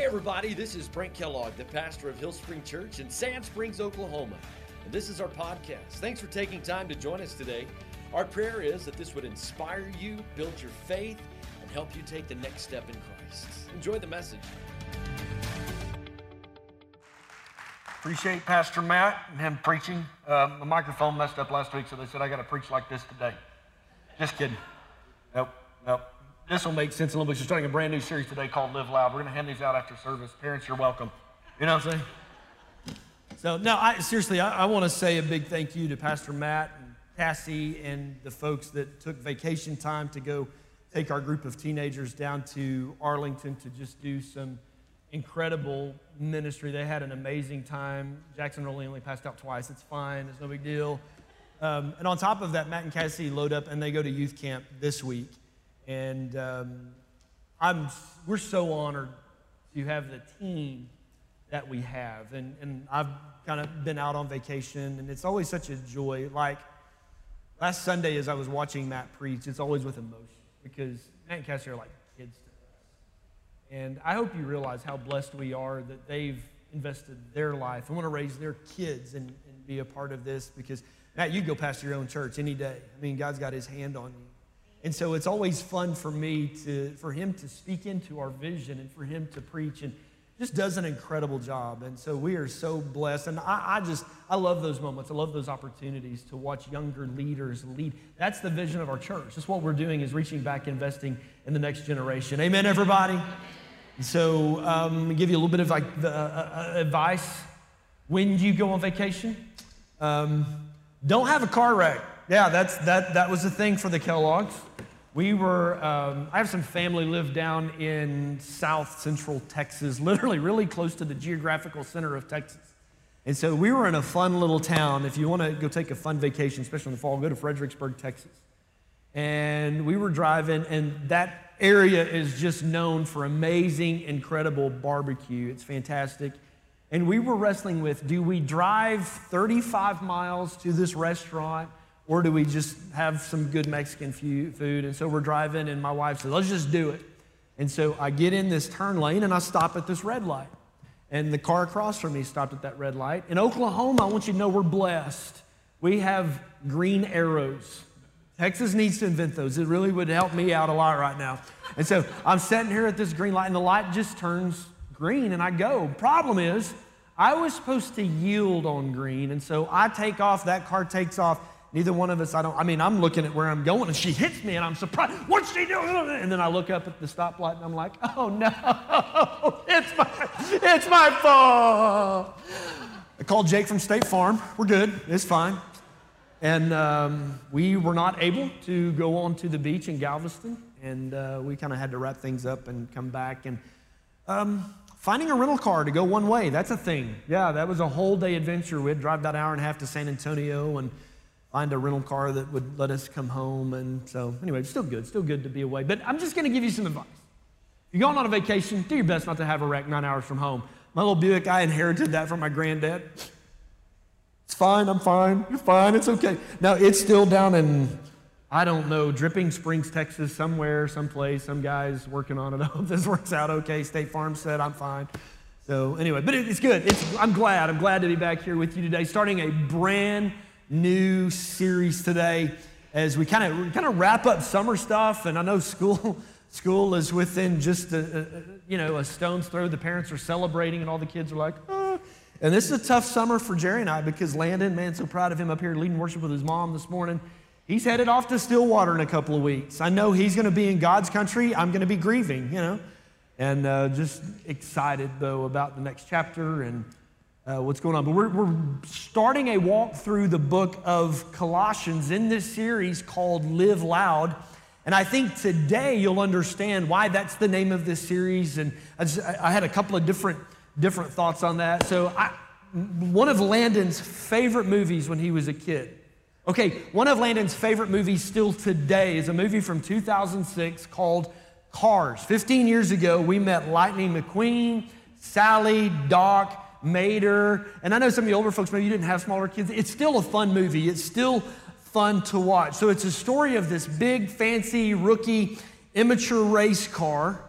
Hey, everybody, this is Brent Kellogg, the pastor of Hill Spring Church in Sand Springs, Oklahoma. And this is our podcast. Thanks for taking time to join us today. Our prayer is that this would inspire you, build your faith, and help you take the next step in Christ. Enjoy the message. Appreciate Pastor Matt and him preaching. Um, the microphone messed up last week, so they said I got to preach like this today. Just kidding. Nope, nope. This will make sense a little bit. We're starting a brand new series today called Live Loud. We're going to hand these out after service. Parents, you're welcome. You know what I'm saying? So, no, I, seriously, I, I want to say a big thank you to Pastor Matt and Cassie and the folks that took vacation time to go take our group of teenagers down to Arlington to just do some incredible ministry. They had an amazing time. Jackson only only passed out twice. It's fine. It's no big deal. Um, and on top of that, Matt and Cassie load up and they go to youth camp this week. And um, I'm, we're so honored to have the team that we have. And, and I've kind of been out on vacation, and it's always such a joy. Like last Sunday, as I was watching Matt preach, it's always with emotion because Matt and Cassie are like kids to us. And I hope you realize how blessed we are that they've invested their life and want to raise their kids and, and be a part of this because, Matt, you go past your own church any day. I mean, God's got his hand on you. And so it's always fun for me to, for him to speak into our vision and for him to preach and just does an incredible job. And so we are so blessed. And I, I just, I love those moments. I love those opportunities to watch younger leaders lead. That's the vision of our church. That's what we're doing is reaching back, investing in the next generation. Amen, everybody? And so um, give you a little bit of like the, uh, uh, advice. When you go on vacation, um, don't have a car wreck. Yeah, that's, that, that was the thing for the Kellogg's. We were, um, I have some family live down in south central Texas, literally really close to the geographical center of Texas. And so we were in a fun little town. If you want to go take a fun vacation, especially in the fall, go to Fredericksburg, Texas. And we were driving, and that area is just known for amazing, incredible barbecue. It's fantastic. And we were wrestling with do we drive 35 miles to this restaurant? Or do we just have some good Mexican food? And so we're driving, and my wife says, let's just do it. And so I get in this turn lane and I stop at this red light. And the car across from me stopped at that red light. In Oklahoma, I want you to know we're blessed. We have green arrows. Texas needs to invent those. It really would help me out a lot right now. And so I'm sitting here at this green light, and the light just turns green, and I go. Problem is, I was supposed to yield on green, and so I take off, that car takes off, Neither one of us, I don't, I mean, I'm looking at where I'm going and she hits me and I'm surprised. What's she doing? And then I look up at the stoplight and I'm like, oh no, it's my, it's my fault. I called Jake from State Farm. We're good, it's fine. And um, we were not able to go on to the beach in Galveston. And uh, we kind of had to wrap things up and come back. And um, finding a rental car to go one way, that's a thing. Yeah, that was a whole day adventure. We'd drive that hour and a half to San Antonio and find a rental car that would let us come home. And so, anyway, it's still good, still good to be away. But I'm just going to give you some advice. If you're going on a vacation, do your best not to have a wreck nine hours from home. My little Buick, I inherited that from my granddad. It's fine, I'm fine, you're fine, it's okay. Now, it's still down in, I don't know, Dripping Springs, Texas, somewhere, someplace. Some guy's working on it. I hope this works out okay. State Farm said I'm fine. So, anyway, but it's good. It's, I'm glad. I'm glad to be back here with you today, starting a brand new series today as we kind of kind of wrap up summer stuff. And I know school school is within just a, a, you know a stone's throw. The parents are celebrating, and all the kids are like, oh. And this is a tough summer for Jerry and I because Landon, man, so proud of him up here leading worship with his mom this morning. He's headed off to Stillwater in a couple of weeks. I know he's going to be in God's country. I'm going to be grieving, you know, and uh, just excited though about the next chapter and uh, what's going on. But we're, we're starting a walk through the book of Colossians in this series called Live Loud. And I think today you'll understand why that's the name of this series. And I, just, I had a couple of different, different thoughts on that. So, I, one of Landon's favorite movies when he was a kid. Okay, one of Landon's favorite movies still today is a movie from 2006 called Cars. 15 years ago, we met Lightning McQueen, Sally, Doc, Mater. And I know some of the older folks, maybe you didn't have smaller kids. It's still a fun movie. It's still fun to watch. So it's a story of this big, fancy, rookie, immature race car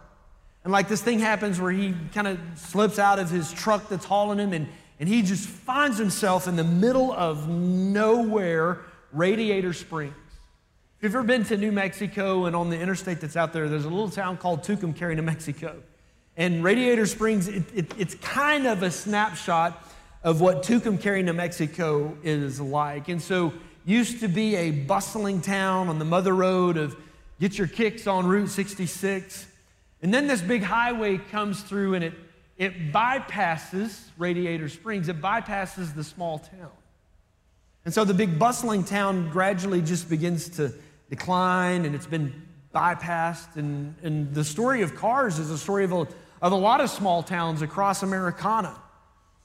And like this thing happens where he kind of slips out of his truck that's hauling him and, and he just finds himself in the middle of nowhere, Radiator Springs. If you've ever been to New Mexico and on the interstate that's out there, there's a little town called Tucumcari, New Mexico. And Radiator Springs, it, it, it's kind of a snapshot of what Tucumcari, New Mexico is like. And so, used to be a bustling town on the mother road of get your kicks on Route 66. And then this big highway comes through and it, it bypasses Radiator Springs, it bypasses the small town. And so the big bustling town gradually just begins to decline and it's been bypassed. And, and the story of cars is a story of a, of a lot of small towns across Americana.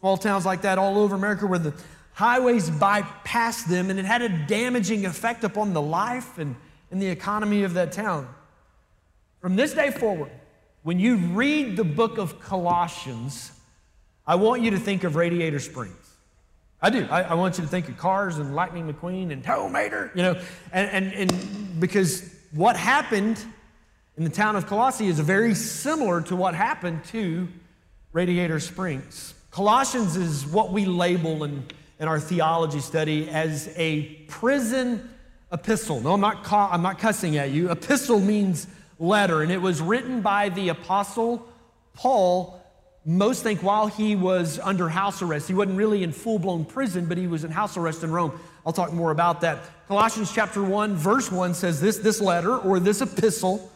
Small towns like that all over America where the highways bypassed them and it had a damaging effect upon the life and, and the economy of that town. From this day forward, when you read the book of Colossians, I want you to think of Radiator Springs. I do. I, I, want you to think of Cars and Lightning McQueen and Tow Mater, you know, and, and, and because what happened in the town of Colossae is very similar to what happened to Radiator Springs. Colossians is what we label in, in our theology study as a prison epistle. No, I'm not, ca- I'm not cussing at you. Epistle means letter, and it was written by the apostle Paul. Most think while he was under house arrest. He wasn't really in full blown prison, but he was in house arrest in Rome. I'll talk more about that. Colossians chapter 1, verse 1 says this this letter or this epistle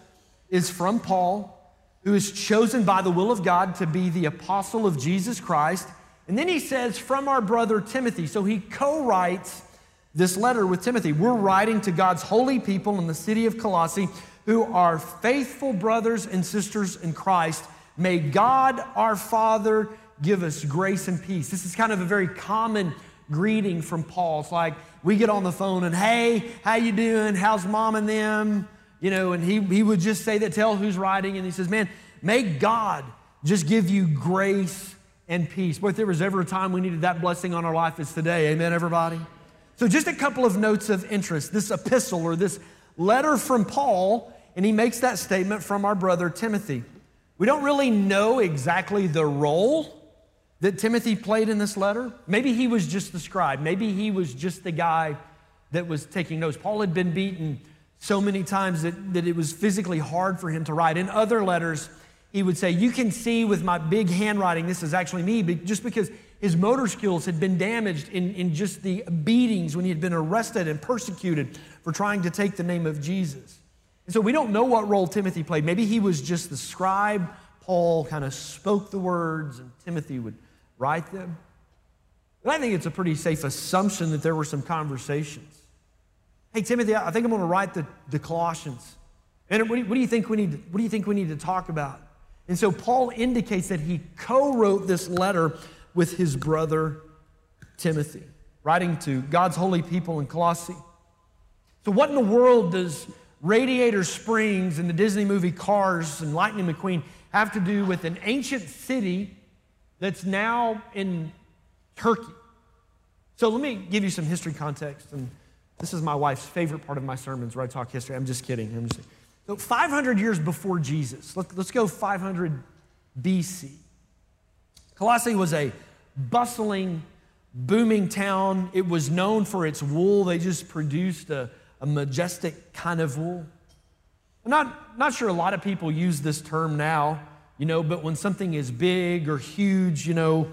is from Paul, who is chosen by the will of God to be the apostle of Jesus Christ. And then he says, from our brother Timothy. So he co writes this letter with Timothy. We're writing to God's holy people in the city of Colossae who are faithful brothers and sisters in Christ. May God our Father give us grace and peace. This is kind of a very common greeting from Paul. It's like we get on the phone and, hey, how you doing? How's mom and them? You know, and he, he would just say that, tell who's writing, and he says, man, may God just give you grace and peace. But if there was ever a time we needed that blessing on our life, it's today. Amen, everybody? So just a couple of notes of interest. This epistle or this letter from Paul, and he makes that statement from our brother Timothy. We don't really know exactly the role that Timothy played in this letter. Maybe he was just the scribe, maybe he was just the guy that was taking notes. Paul had been beaten so many times that, that it was physically hard for him to write. In other letters, he would say, You can see with my big handwriting, this is actually me, but just because his motor skills had been damaged in, in just the beatings when he had been arrested and persecuted for trying to take the name of Jesus. And so we don't know what role Timothy played. Maybe he was just the scribe. Paul kind of spoke the words and Timothy would write them. But I think it's a pretty safe assumption that there were some conversations. Hey, Timothy, I think I'm going to write the, the Colossians. And what do, you, what do you think we need what do you think we need to talk about? And so Paul indicates that he co-wrote this letter with his brother Timothy, writing to God's holy people in Colossae. So, what in the world does Radiator Springs and the Disney movie Cars and Lightning McQueen have to do with an ancient city that's now in Turkey? So, let me give you some history context. And this is my wife's favorite part of my sermons where I talk history. I'm just kidding. I'm just so, 500 years before Jesus, let, let's go 500 BC. Colossae was a bustling, booming town. It was known for its wool. They just produced a a majestic kind of wool. I'm not, not sure a lot of people use this term now, you know, but when something is big or huge, you know,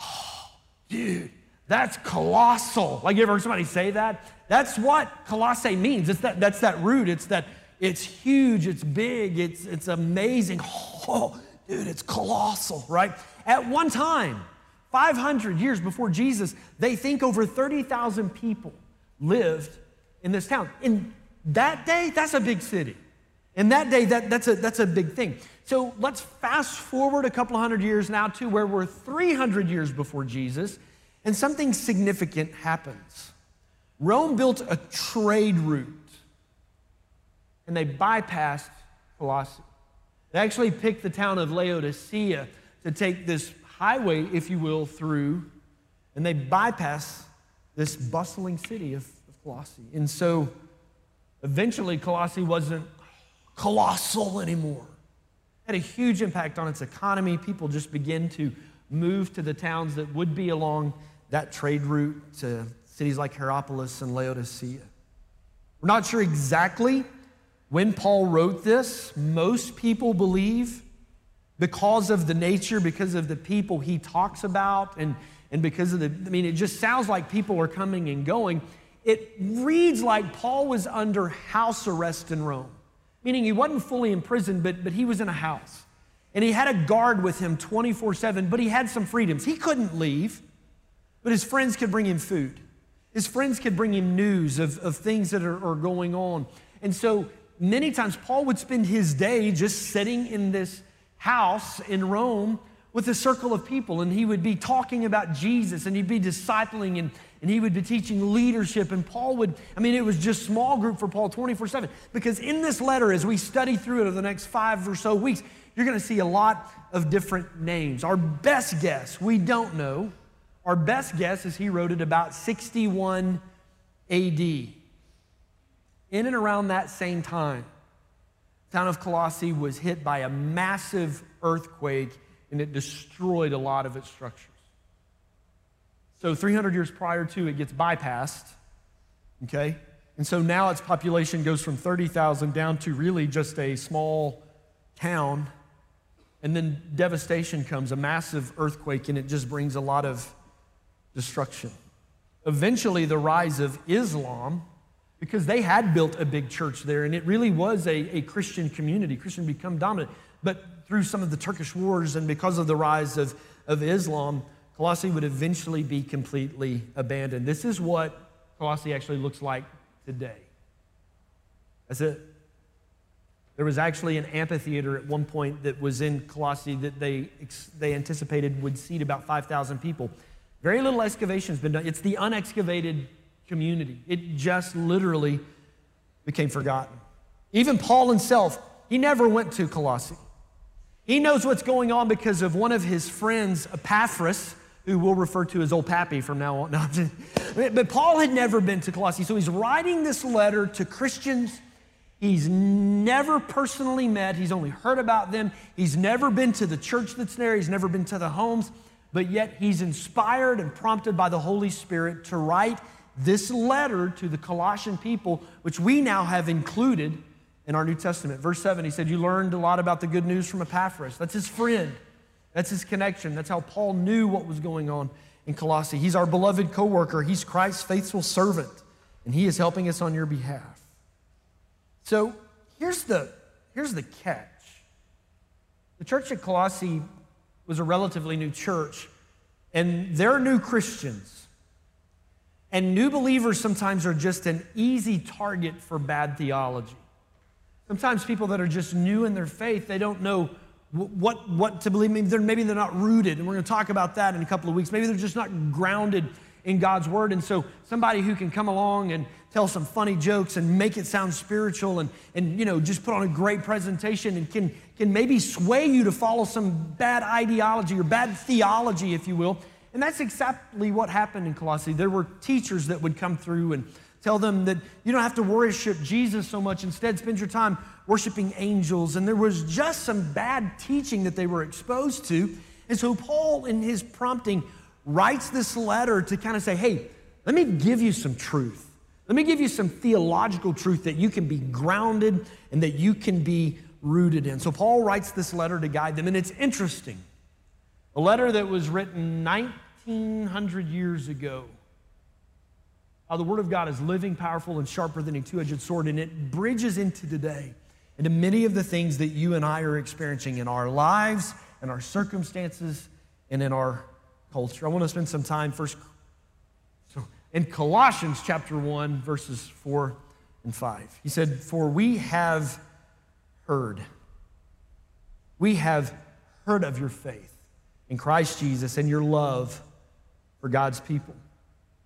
oh, dude, that's colossal. Like you ever heard somebody say that? That's what Colossae means. It's that, that's that root. It's that it's huge, it's big, it's, it's amazing. Oh, dude, it's colossal, right? At one time, 500 years before Jesus, they think over 30,000 people lived in this town. In that day, that's a big city. In that day, that, that's, a, that's a big thing. So let's fast forward a couple hundred years now to where we're 300 years before Jesus, and something significant happens. Rome built a trade route, and they bypassed Colossae. They actually picked the town of Laodicea to take this highway, if you will, through, and they bypass this bustling city of Colossae. And so eventually, Colossae wasn't colossal anymore. It had a huge impact on its economy. People just begin to move to the towns that would be along that trade route to cities like Hierapolis and Laodicea. We're not sure exactly when Paul wrote this. Most people believe because of the nature, because of the people he talks about, and, and because of the, I mean, it just sounds like people are coming and going. It reads like Paul was under house arrest in Rome, meaning he wasn't fully imprisoned, but, but he was in a house. And he had a guard with him 24 7, but he had some freedoms. He couldn't leave, but his friends could bring him food. His friends could bring him news of, of things that are, are going on. And so many times, Paul would spend his day just sitting in this house in Rome with a circle of people, and he would be talking about Jesus, and he'd be discipling, and, and he would be teaching leadership. And Paul would, I mean, it was just small group for Paul 24 7. Because in this letter, as we study through it over the next five or so weeks, you're going to see a lot of different names. Our best guess, we don't know. Our best guess is he wrote it about 61 AD. In and around that same time, the town of Colossae was hit by a massive earthquake and it destroyed a lot of its structures. So 300 years prior to it gets bypassed, okay? And so now its population goes from 30,000 down to really just a small town and then devastation comes, a massive earthquake, and it just brings a lot of destruction. Eventually, the rise of Islam, because they had built a big church there, and it really was a, a Christian community. Christian become dominant. But through some of the Turkish wars and because of the rise of, of Islam, Colossae would eventually be completely abandoned. This is what Colossae actually looks like today. That's it. There was actually an amphitheater at one point that was in Colossae that they, they anticipated would seat about 5,000 people. Very little excavation has been done. It's the unexcavated community. It just literally became forgotten. Even Paul himself, he never went to Colossae. He knows what's going on because of one of his friends, Epaphras, who we'll refer to as Old Pappy from now on. But Paul had never been to Colossae, so he's writing this letter to Christians He's never personally met, he's only heard about them. He's never been to the church that's there, he's never been to the homes, but yet he's inspired and prompted by the Holy Spirit to write this letter to the Colossian people, which we now have included in our New Testament. Verse 7, he said, You learned a lot about the good news from Epaphras. That's his friend, that's his connection. That's how Paul knew what was going on in Colossae. He's our beloved co worker, he's Christ's faithful servant, and he is helping us on your behalf. So here's the, here's the catch the church at Colossae was a relatively new church, and they're new Christians. And new believers sometimes are just an easy target for bad theology. Sometimes people that are just new in their faith, they don't know what, what to believe. Maybe they're, maybe they're not rooted, and we're going to talk about that in a couple of weeks. Maybe they're just not grounded in God's word. And so somebody who can come along and tell some funny jokes and make it sound spiritual and, and you know, just put on a great presentation and can, can maybe sway you to follow some bad ideology or bad theology, if you will. And that's exactly what happened in Colossae. There were teachers that would come through and tell them that you don't have to worship Jesus so much. Instead, spend your time worshiping angels. And there was just some bad teaching that they were exposed to. And so, Paul, in his prompting, writes this letter to kind of say, hey, let me give you some truth. Let me give you some theological truth that you can be grounded and that you can be rooted in. So Paul writes this letter to guide them, and it's interesting. A letter that was written 1900 years ago. How the Word of God is living, powerful, and sharper than a two edged sword, and it bridges into today, into many of the things that you and I are experiencing in our lives, in our circumstances, and in our culture. I want to spend some time first so in Colossians chapter 1 verses 4 and 5. He said, "For we have heard we have heard of your faith in Christ Jesus and your love for God's people,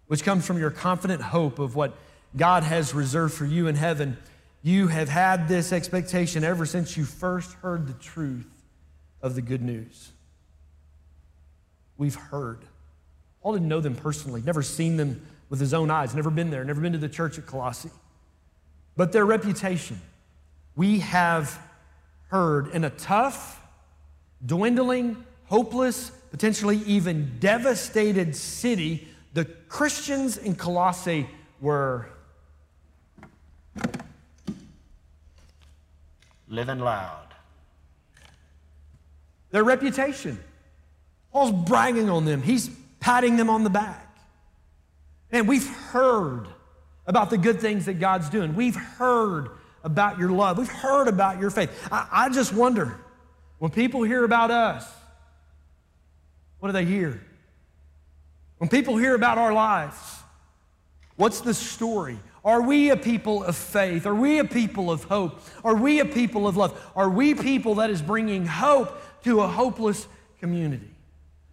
which comes from your confident hope of what God has reserved for you in heaven. You have had this expectation ever since you first heard the truth of the good news." we've heard. Paul didn't know them personally, never seen them with his own eyes, never been there, never been to the church at Colossae. But their reputation, we have heard in a tough, dwindling, hopeless, potentially even devastated city, the Christians in Colossae were living loud. Their reputation. Paul's bragging on them, he's patting them on the back. And we've heard about the good things that God's doing. We've heard about your love. We've heard about your faith. I, I just wonder when people hear about us, what do they hear? When people hear about our lives, what's the story? Are we a people of faith? Are we a people of hope? Are we a people of love? Are we people that is bringing hope to a hopeless community?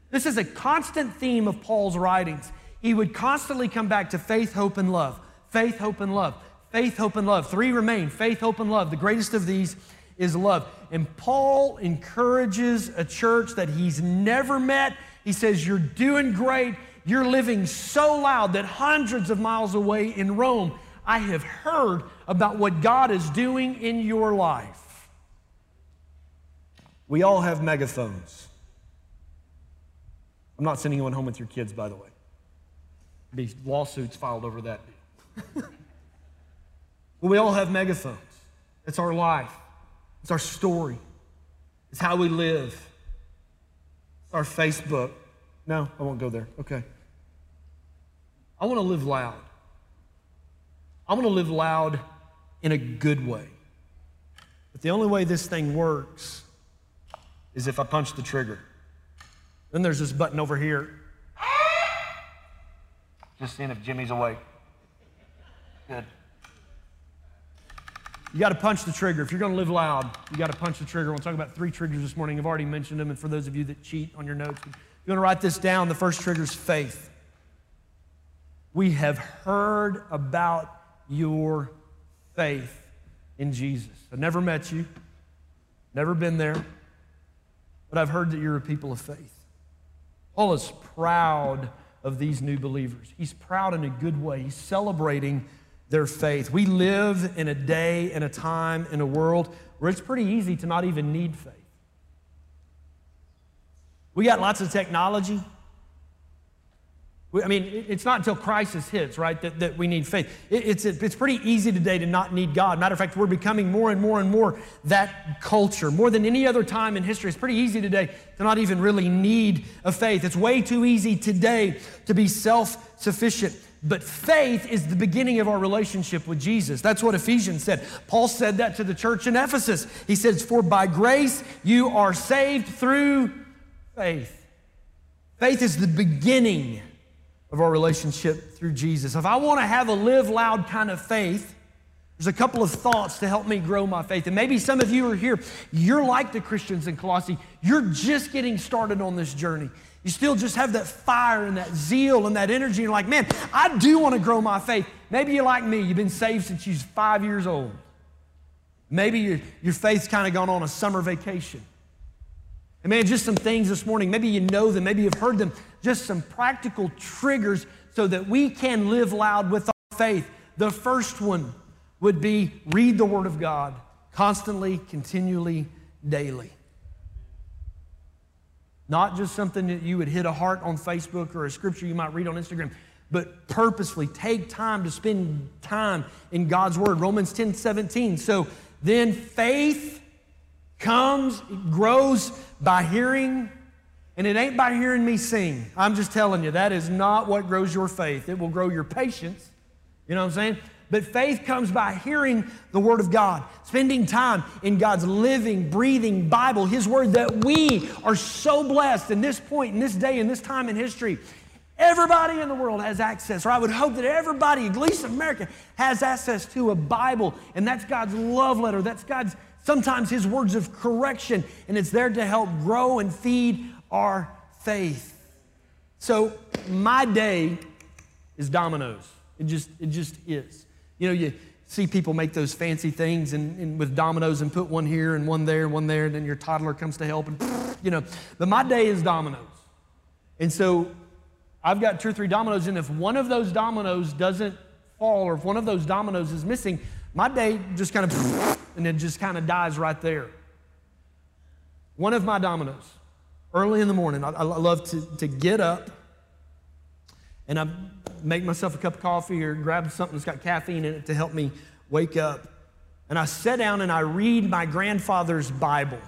This is a constant theme of Paul's writings. He would constantly come back to faith, hope, and love. Faith, hope, and love. Faith, hope, and love. Three remain faith, hope, and love. The greatest of these is love. And Paul encourages a church that he's never met. He says, You're doing great. You're living so loud that hundreds of miles away in Rome, I have heard about what God is doing in your life. We all have megaphones. I'm not sending anyone home with your kids, by the way. Be lawsuits filed over that. well, we all have megaphones. It's our life. It's our story. It's how we live. It's our Facebook. No, I won't go there. Okay. I want to live loud. I want to live loud in a good way. But the only way this thing works is if I punch the trigger. Then there's this button over here. Just seeing if Jimmy's awake. Good. You got to punch the trigger. If you're going to live loud, you got to punch the trigger. We'll talk about three triggers this morning. I've already mentioned them. And for those of you that cheat on your notes, if you want to write this down, the first trigger is faith. We have heard about your faith in Jesus. I've never met you, never been there, but I've heard that you're a people of faith. Paul is proud of these new believers. He's proud in a good way. He's celebrating their faith. We live in a day and a time in a world where it's pretty easy to not even need faith. We got lots of technology. I mean, it's not until crisis hits, right, that, that we need faith. it's, it's pretty easy today to not need God. Matter of fact, we're becoming more and more and more that culture. More than any other time in history, it's pretty easy today to not even really need a faith. It's way too easy today to be self sufficient. But faith is the beginning of our relationship with Jesus. That's what Ephesians said. Paul said that to the church in Ephesus. He says, For by grace you are saved through faith. Faith is the beginning of our relationship through Jesus. If I want to have a live loud kind of faith, there's a couple of thoughts to help me grow my faith. And maybe some of you are here, you're like the Christians in Colossae. You're just getting started on this journey. You still just have that fire and that zeal and that energy. You're like, man, I do want to grow my faith. Maybe you're like me, you've been saved since you was five years old. Maybe your, your faith's kind of gone on a summer vacation. And man, just some things this morning. Maybe you know them, maybe you've heard them. Just some practical triggers so that we can live loud with our faith. The first one would be read the Word of God constantly, continually, daily. Not just something that you would hit a heart on Facebook or a scripture you might read on Instagram, but purposefully take time to spend time in God's Word. Romans 10 17. So then faith comes, grows by hearing, and it ain't by hearing me sing. I'm just telling you, that is not what grows your faith. It will grow your patience. You know what I'm saying? But faith comes by hearing the Word of God, spending time in God's living, breathing Bible, His Word that we are so blessed in this point, in this day, in this time in history. Everybody in the world has access, or I would hope that everybody, at least in America, has access to a Bible, and that's God's love letter. That's God's sometimes His words of correction, and it's there to help grow and feed our faith. So my day is dominoes. It just, it just is. You know, you see people make those fancy things and, and with dominoes and put one here and one there and one there, and then your toddler comes to help and you know. But my day is dominoes. And so I've got two or three dominoes, and if one of those dominoes doesn't fall or if one of those dominoes is missing, my day just kind of and it just kind of dies right there. one of my dominoes, early in the morning, I, I love to, to get up and I make myself a cup of coffee or grab something that's got caffeine in it to help me wake up. And I sit down and I read my grandfather's Bible.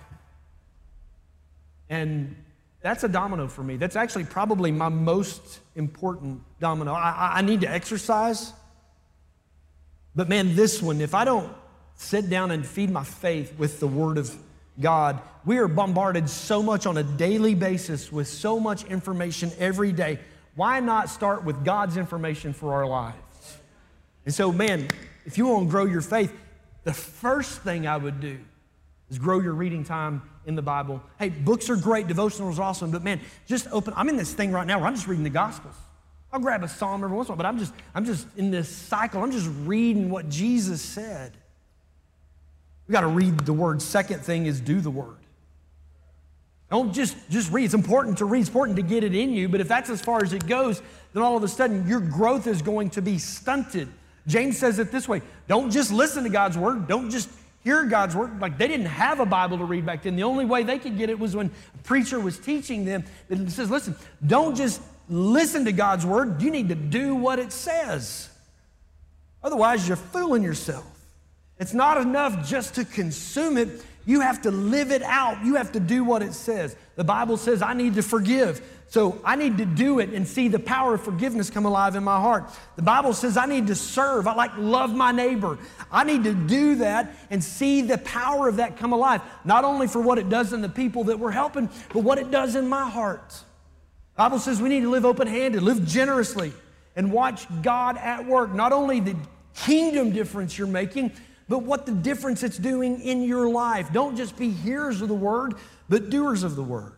And that's a domino for me. That's actually probably my most important domino. I, I need to exercise. But man, this one, if I don't sit down and feed my faith with the Word of God, we are bombarded so much on a daily basis with so much information every day. Why not start with God's information for our lives? And so, man, if you want to grow your faith, the first thing I would do is grow your reading time in the Bible. Hey, books are great, devotionals are awesome, but man, just open. I'm in this thing right now where I'm just reading the Gospels. I'll grab a psalm every once in a while, but I'm just, I'm just in this cycle. I'm just reading what Jesus said. We got to read the word. Second thing is do the word. Don't just, just read. It's important to read, it's important to get it in you, but if that's as far as it goes, then all of a sudden your growth is going to be stunted. James says it this way don't just listen to God's word, don't just hear God's word. Like they didn't have a Bible to read back then. The only way they could get it was when a preacher was teaching them. It says, listen, don't just listen to God's word, you need to do what it says. Otherwise, you're fooling yourself. It's not enough just to consume it. You have to live it out. You have to do what it says. The Bible says, I need to forgive. So I need to do it and see the power of forgiveness come alive in my heart. The Bible says I need to serve. I like love my neighbor. I need to do that and see the power of that come alive, not only for what it does in the people that we're helping, but what it does in my heart. The Bible says we need to live open-handed, live generously, and watch God at work. Not only the kingdom difference you're making, but what the difference it's doing in your life. Don't just be hearers of the word, but doers of the word.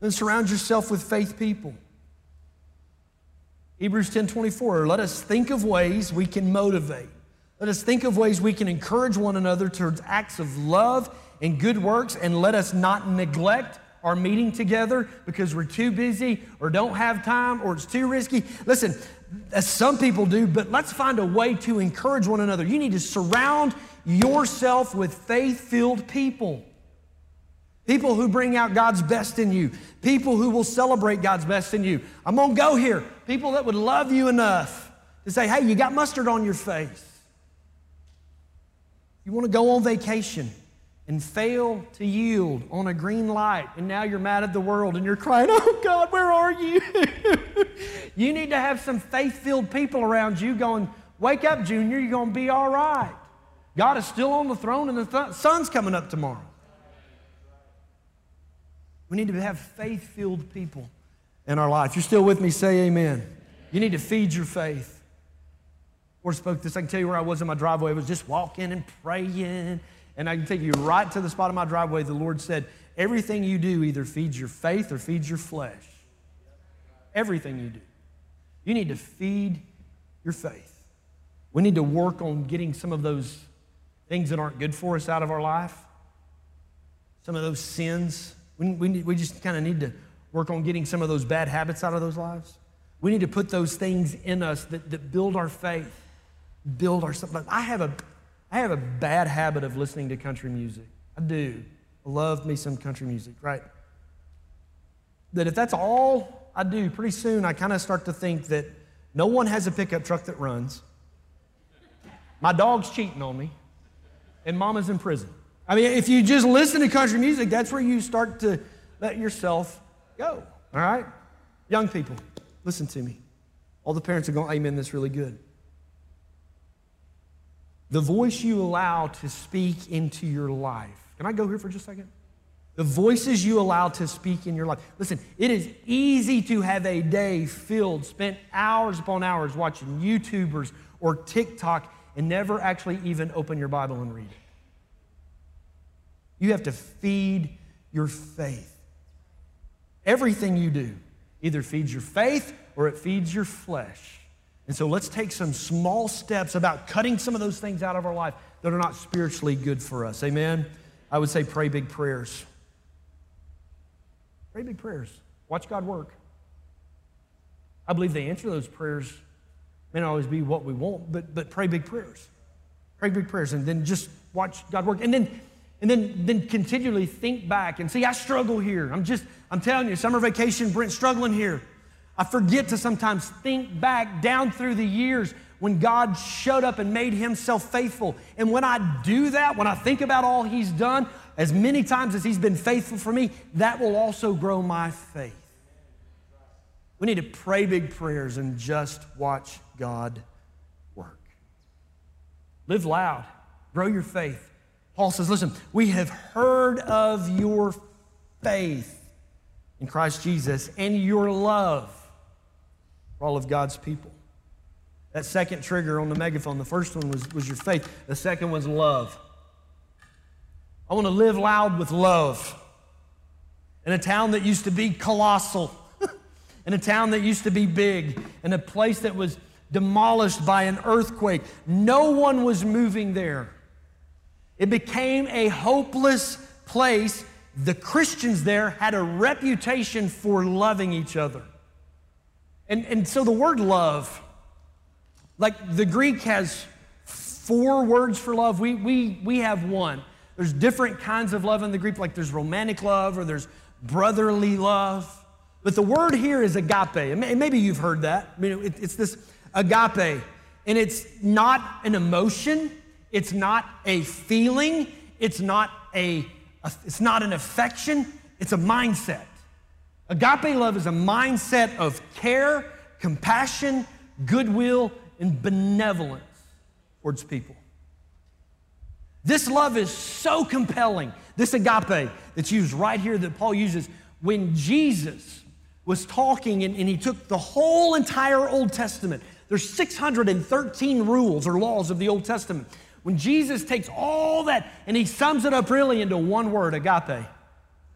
And surround yourself with faith people. Hebrews 10 24, let us think of ways we can motivate. Let us think of ways we can encourage one another towards acts of love and good works, and let us not neglect our meeting together because we're too busy or don't have time or it's too risky. Listen, as some people do, but let's find a way to encourage one another. You need to surround yourself with faith filled people. People who bring out God's best in you. People who will celebrate God's best in you. I'm going to go here. People that would love you enough to say, hey, you got mustard on your face. You want to go on vacation and fail to yield on a green light, and now you're mad at the world and you're crying, Oh God, where are you? you need to have some faith filled people around you going, Wake up, Junior, you're going to be all right. God is still on the throne, and the th- sun's coming up tomorrow. We need to have faith filled people in our life. You're still with me, say amen. You need to feed your faith. Or spoke this, I can tell you where I was in my driveway. I was just walking and praying and I can take you right to the spot of my driveway. The Lord said, Everything you do either feeds your faith or feeds your flesh. Everything you do. You need to feed your faith. We need to work on getting some of those things that aren't good for us out of our life, some of those sins. We, we, need, we just kind of need to work on getting some of those bad habits out of those lives. We need to put those things in us that, that build our faith, build our stuff. I have a I have a bad habit of listening to country music. I do. I love me some country music, right? That if that's all I do, pretty soon I kind of start to think that no one has a pickup truck that runs. My dog's cheating on me, and mama's in prison. I mean, if you just listen to country music, that's where you start to let yourself go. All right? Young people, listen to me. All the parents are going, Amen, that's really good. The voice you allow to speak into your life. Can I go here for just a second? The voices you allow to speak in your life. Listen, it is easy to have a day filled, spent hours upon hours watching YouTubers or TikTok and never actually even open your Bible and read it. You have to feed your faith. Everything you do either feeds your faith or it feeds your flesh. And so let's take some small steps about cutting some of those things out of our life that are not spiritually good for us. Amen? I would say pray big prayers. Pray big prayers. Watch God work. I believe the answer to those prayers may not always be what we want, but, but pray big prayers. Pray big prayers and then just watch God work. And then And then, then continually think back and see, I struggle here. I'm just, I'm telling you, summer vacation, Brent, struggling here. I forget to sometimes think back down through the years when God showed up and made himself faithful. And when I do that, when I think about all he's done, as many times as he's been faithful for me, that will also grow my faith. We need to pray big prayers and just watch God work. Live loud, grow your faith. Paul says, Listen, we have heard of your faith in Christ Jesus and your love for all of God's people. That second trigger on the megaphone, the first one was, was your faith, the second was love. I want to live loud with love. In a town that used to be colossal, in a town that used to be big, in a place that was demolished by an earthquake, no one was moving there. It became a hopeless place. The Christians there had a reputation for loving each other. And, and so the word love, like the Greek has four words for love, we, we, we have one. There's different kinds of love in the Greek, like there's romantic love or there's brotherly love. But the word here is agape. Maybe you've heard that. I mean, it's this agape. And it's not an emotion, it's not a feeling, it's not, a it's not an affection, it's a mindset. Agape love is a mindset of care, compassion, goodwill, and benevolence towards people. This love is so compelling, this agape that's used right here that Paul uses when Jesus was talking and, and, he took the whole entire Old Testament. There's 613 rules or laws of the Old Testament. When Jesus takes all that and he sums it up really into one word, agape.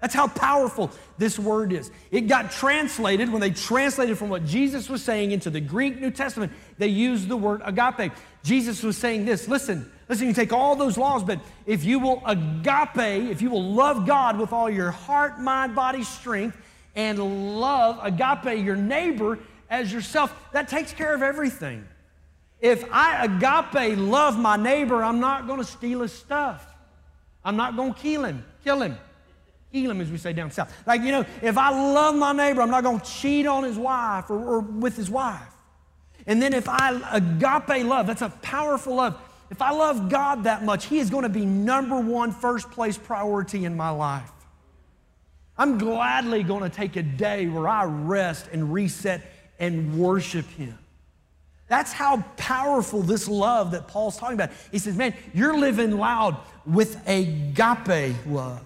That's how powerful this word is. It got translated, when they translated from what Jesus was saying into the Greek New Testament, they used the word agape. Jesus was saying this listen, listen, you take all those laws, but if you will agape, if you will love God with all your heart, mind, body, strength, and love, agape, your neighbor as yourself, that takes care of everything. If I agape love my neighbor, I'm not going to steal his stuff. I'm not going to kill him, kill him. Heal him, as we say down south. Like, you know, if I love my neighbor, I'm not going to cheat on his wife or, or with his wife. And then if I agape love, that's a powerful love. If I love God that much, He is going to be number one, first place priority in my life. I'm gladly going to take a day where I rest and reset and worship Him. That's how powerful this love that Paul's talking about. He says, Man, you're living loud with agape love.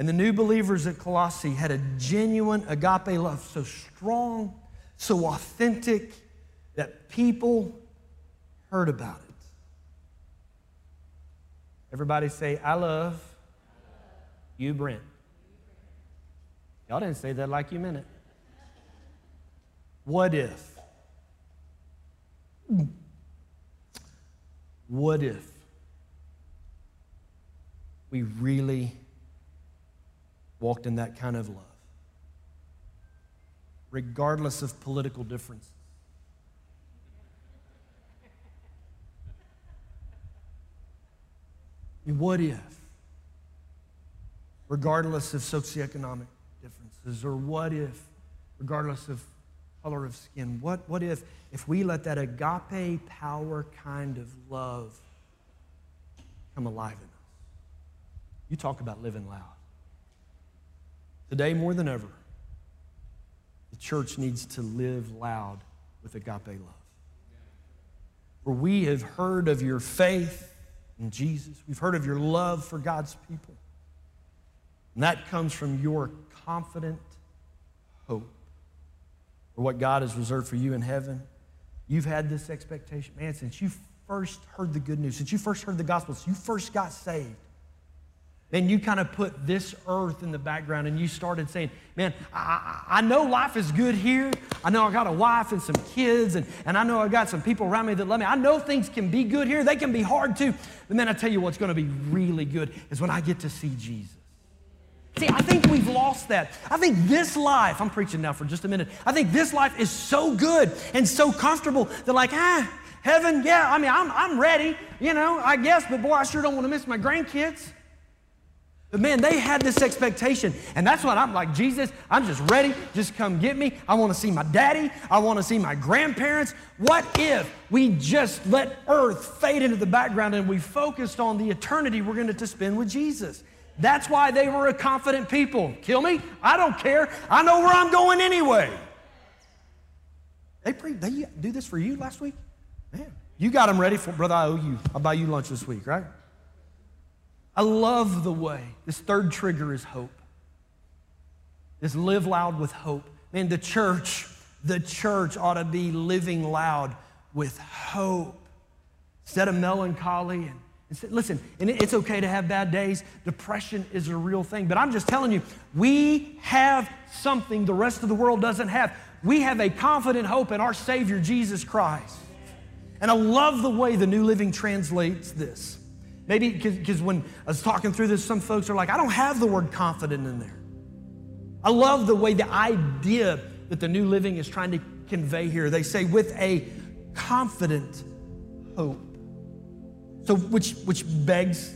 And the new believers at Colossae had a genuine agape love, so strong, so authentic, that people heard about it. Everybody say, I love you, Brent. Y'all didn't say that like you meant it. What if? What if we really walked in that kind of love, regardless of political differences. I mean, what if, regardless of socioeconomic differences, or what if, regardless of color of skin, what, what if, if we let that agape power kind of love come alive in us? You talk about living loud. Today, more than ever, the church needs to live loud with agape love. For we have heard of your faith in Jesus, we've heard of your love for God's people. And that comes from your confident hope for what God has reserved for you in heaven. You've had this expectation, man, since you first heard the good news, since you first heard the gospel, since you first got saved then you kind of put this earth in the background and you started saying, Man, I, I, know life is good here. I know I got a wife and some kids, and, and I know I got some people around me that love me. I know things can be good here. They can be hard too. But then I tell you what's going to be really good is when I get to see Jesus. See, I think we've lost that. I think this life, I'm preaching now for just a minute. I think this life is so good and so comfortable that, like, ah, heaven, yeah, I mean, I'm, I'm ready, you know, I guess, but boy, I sure don't want to miss my grandkids. But man, they had this expectation. And that's what I'm like, Jesus, I'm just ready. Just come get me. I want to see my daddy. I want to see my grandparents. What if we just let earth fade into the background and we focused on the eternity we're going to spend with Jesus? That's why they were a confident people. Kill me? I don't care. I know where I'm going anyway. They, pre- they do this for you last week? Man, you got them ready for, brother, I owe you. I'll buy you lunch this week, right? I love the way this third trigger is hope. Is live loud with hope. Man, the church, the church ought to be living loud with hope instead of melancholy and Listen, and it's okay to have bad days. Depression is a real thing. But I'm just telling you, we have something the rest of the world doesn't have. We have a confident hope in our Savior, Jesus Christ. And I love the way the New Living translates this. Maybe because when I was talking through this, some folks are like, I don't have the word confident in there. I love the way the idea that the New Living is trying to convey here. They say, with a confident hope. So, which, which begs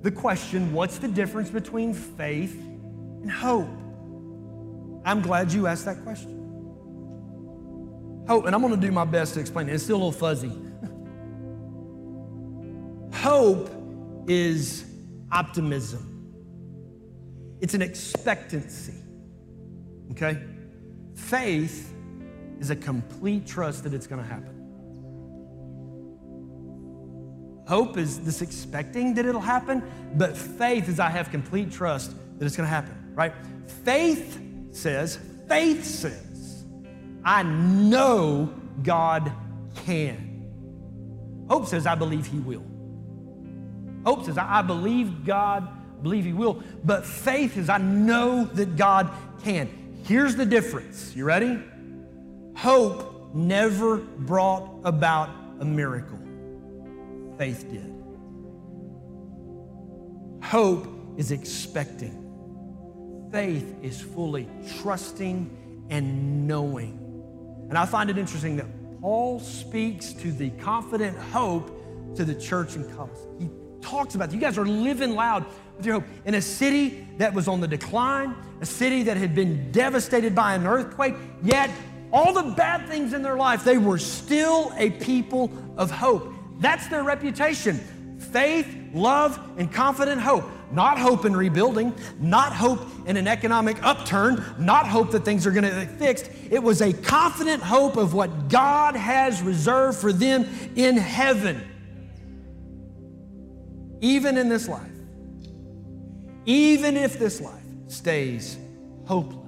the question what's the difference between faith and hope? I'm glad you asked that question. Hope, and I'm going to do my best to explain it. It's still a little fuzzy. hope is optimism, it's an expectancy. Okay? Faith is a complete trust that it's going to happen. Hope is this expecting that it'll happen, but faith is I have complete trust that it's going to happen, right? Faith says, faith says, I know God can. Hope says, I believe He will. Hope says, I believe God, I believe He will. But faith is, I know that God can. Here's the difference. You ready? Hope never brought about a miracle, faith did. Hope is expecting, faith is fully trusting and knowing. And I find it interesting that Paul speaks to the confident hope to the church in Colossae. He talks about. You guys are living loud with your hope. In a city that was on the decline, a city that had been devastated by an earthquake, yet all the bad things in their life, they were still a people of hope. That's their reputation faith, love, and confident hope. Not hope in rebuilding, not hope in an economic upturn, not hope that things are going to get fixed. It was a confident hope of what God has reserved for them in heaven even in this life, even if this life stays hopeless,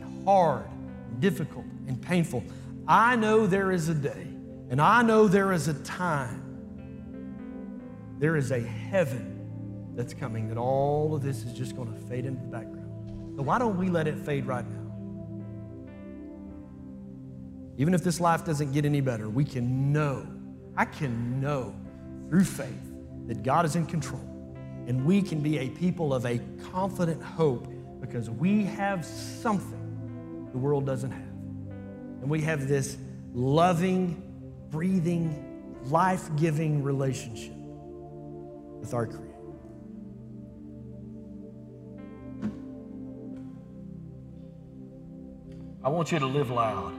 and hard, difficult, and painful, I know there is a day, and I know there is a time, there is a heaven that's coming that all of this is just going to fade into the background. So why don't we let it fade right now? Even if this life doesn't get any better, we can know, I can know through faith that God is in control. And we can be a people of a confident hope because we have something the world doesn't have. And we have this loving, breathing, life giving relationship with our Creator. I want you to live loud.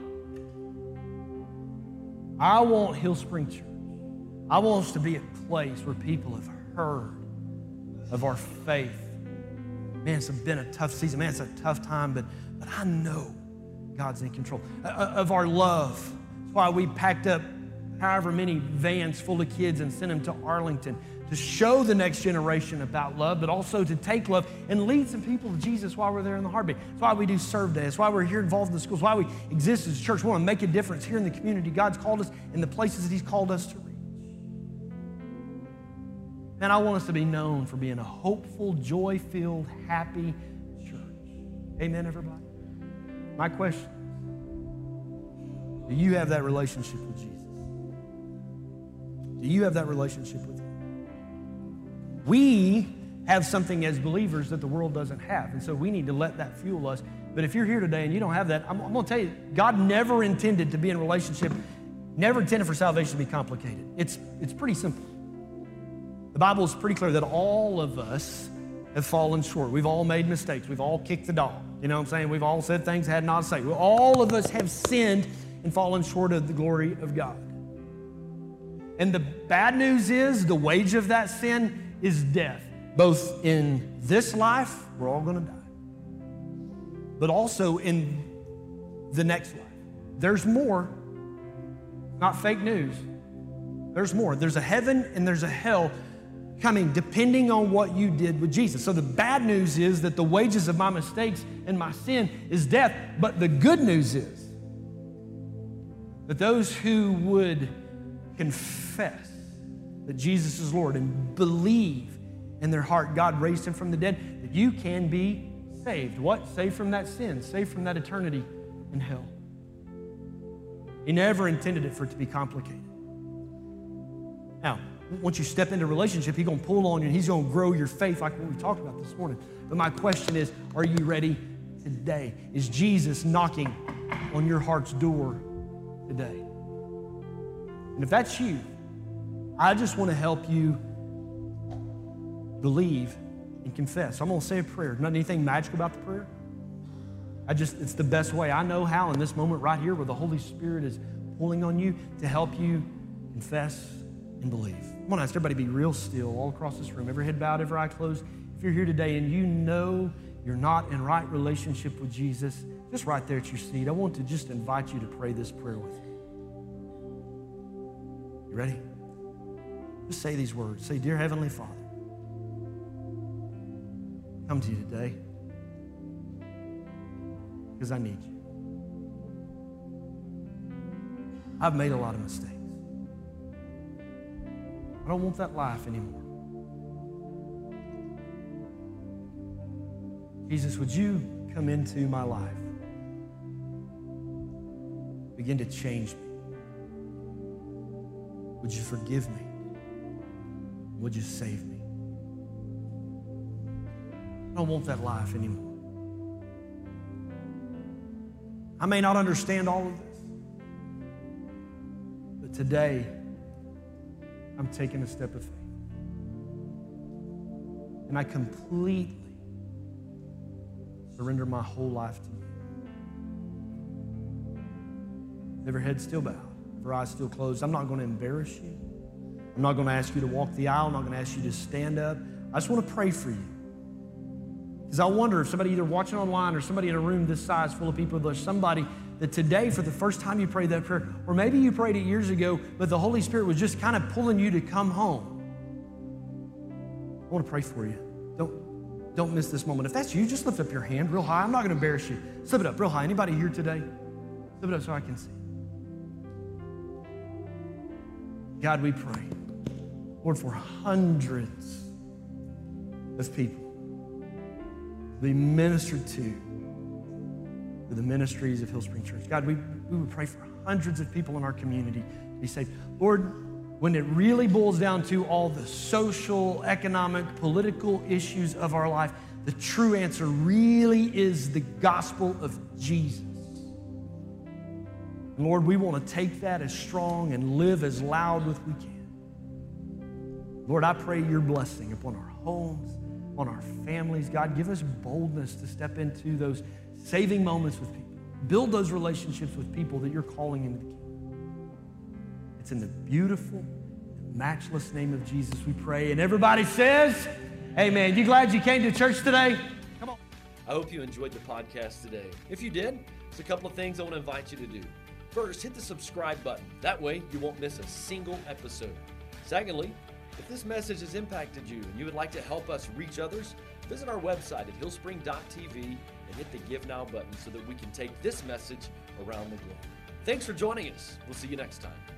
I want Hillspring Church I want us to be a place where people have heard of our faith. Man, it's been a tough season. Man, it's a tough time, but, but I know God's in control. Uh, uh, of our love. That's why we packed up however many vans full of kids and sent them to Arlington to show the next generation about love, but also to take love and lead some people to Jesus while we're there in the heartbeat. That's why we do serve day. That's why we're here involved in the schools. Why we exist as a church. We want to make a difference here in the community. God's called us in the places that He's called us to and I want us to be known for being a hopeful, joy filled, happy church. Amen, everybody? My question do you have that relationship with Jesus? Do you have that relationship with Him? We have something as believers that the world doesn't have. And so we need to let that fuel us. But if you're here today and you don't have that, I'm, I'm going to tell you, God never intended to be in a relationship, never intended for salvation to be complicated. It's, it's pretty simple. The Bible is pretty clear that all of us have fallen short. We've all made mistakes. We've all kicked the dog. You know what I'm saying? We've all said things had not to say. All of us have sinned and fallen short of the glory of God. And the bad news is the wage of that sin is death, both in this life, we're all going to die, but also in the next life. There's more, not fake news. There's more. There's a heaven and there's a hell coming depending on what you did with Jesus. So the bad news is that the wages of my mistakes and my sin is death, but the good news is that those who would confess that Jesus is Lord and believe in their heart God raised him from the dead, that you can be saved. What? Saved from that sin, saved from that eternity in hell. He never intended it for it to be complicated. Now, once you step into relationship, he's going to pull on you and he's going to grow your faith like what we talked about this morning. But my question is, are you ready today? Is Jesus knocking on your heart's door today? And if that's you, I just want to help you believe and confess. I'm going to say a prayer. Not anything magical about the prayer. I just, it's the best way. I know how in this moment right here where the Holy Spirit is pulling on you to help you confess and believe. I want to ask everybody to be real still all across this room. Every head bowed, every eye closed. If you're here today and you know you're not in right relationship with Jesus, just right there at your seat, I want to just invite you to pray this prayer with me. You ready? Just say these words. Say, Dear Heavenly Father, come to you today because I need you. I've made a lot of mistakes. I don't want that life anymore. Jesus, would you come into my life? Begin to change me. Would you forgive me? Would you save me? I don't want that life anymore. I may not understand all of this, but today I'm taking a step of faith. And I completely surrender my whole life to you. Every head still bowed, every eye still closed. I'm not going to embarrass you. I'm not going to ask you to walk the aisle. I'm not going to ask you to stand up. I just want to pray for you. Because I wonder if somebody either watching online or somebody in a room this size full of people, there's somebody that today, for the first time, you prayed that prayer, or maybe you prayed it years ago, but the Holy Spirit was just kind of pulling you to come home. I want to pray for you. Don't, don't miss this moment. If that's you, just lift up your hand real high. I'm not going to embarrass you. Slip it up real high. Anybody here today? Slip it up so I can see. God, we pray, Lord, for hundreds of people to be ministered to the ministries of Hillspring Church. God, we, we would pray for hundreds of people in our community to be saved. Lord, when it really boils down to all the social, economic, political issues of our life, the true answer really is the gospel of Jesus. And Lord, we want to take that as strong and live as loud as we can. Lord, I pray your blessing upon our homes, on our families. God, give us boldness to step into those saving moments with people. Build those relationships with people that you're calling into the kingdom. It's in the beautiful, matchless name of Jesus we pray. And everybody says, Amen. You glad you came to church today? Come on. I hope you enjoyed the podcast today. If you did, there's a couple of things I want to invite you to do. First, hit the subscribe button. That way, you won't miss a single episode. Secondly, if this message has impacted you and you would like to help us reach others, visit our website at hillspring.tv and hit the Give Now button so that we can take this message around the globe. Thanks for joining us. We'll see you next time.